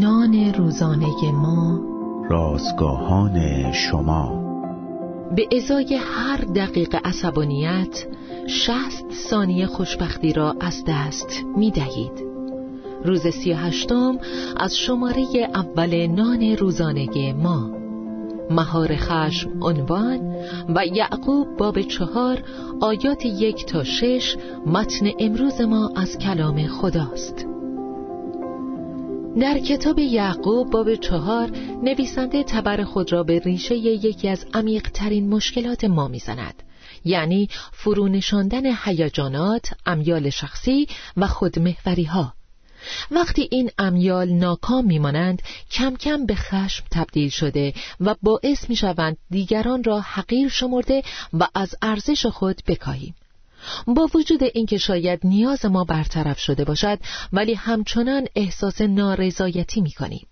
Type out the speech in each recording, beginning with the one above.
نان روزانه ما. رازگاهان شما. به ازای هر دقیقه عصبانیت شست ثانیه خوشبختی را از دست می دهید روز سی هشتم از شماره اول نان روزانه ما. مهار خشم عنوان و یعقوب باب چهار آیات یک تا شش متن امروز ما از کلام خداست. در کتاب یعقوب باب چهار نویسنده تبر خود را به ریشه یکی از عمیقترین مشکلات ما می‌زند. یعنی فرونشاندن هیجانات، امیال شخصی و خودمهوری ها وقتی این امیال ناکام میمانند کم کم به خشم تبدیل شده و باعث می‌شوند دیگران را حقیر شمرده و از ارزش خود بکاهیم. با وجود اینکه شاید نیاز ما برطرف شده باشد ولی همچنان احساس نارضایتی می کنیم.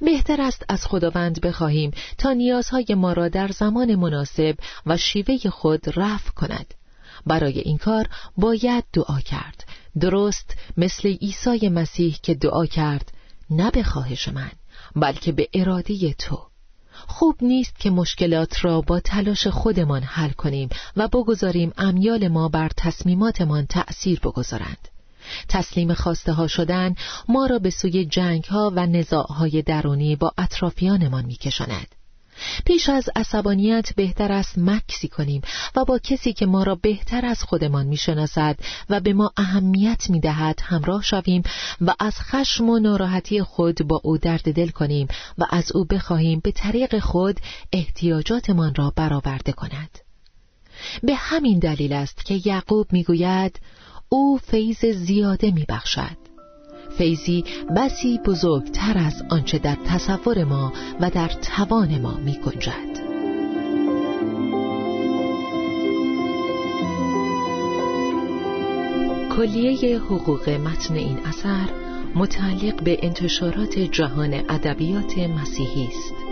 بهتر است از خداوند بخواهیم تا نیازهای ما را در زمان مناسب و شیوه خود رفع کند. برای این کار باید دعا کرد. درست مثل عیسی مسیح که دعا کرد نه به خواهش من بلکه به اراده تو. خوب نیست که مشکلات را با تلاش خودمان حل کنیم و بگذاریم امیال ما بر تصمیماتمان تأثیر بگذارند. تسلیم خواسته ها شدن ما را به سوی جنگ ها و نزاع های درونی با اطرافیانمان میکشاند. پیش از عصبانیت بهتر است مکسی کنیم و با کسی که ما را بهتر از خودمان می‌شناسد و به ما اهمیت می‌دهد همراه شویم و از خشم و ناراحتی خود با او درد دل کنیم و از او بخواهیم به طریق خود احتیاجاتمان را برآورده کند. به همین دلیل است که یعقوب می‌گوید او فیض زیاده میبخشد. فیضی بسی بزرگتر از آنچه در تصور ما و در توان ما می گنجد. کلیه حقوق متن این اثر متعلق به انتشارات جهان ادبیات مسیحی است.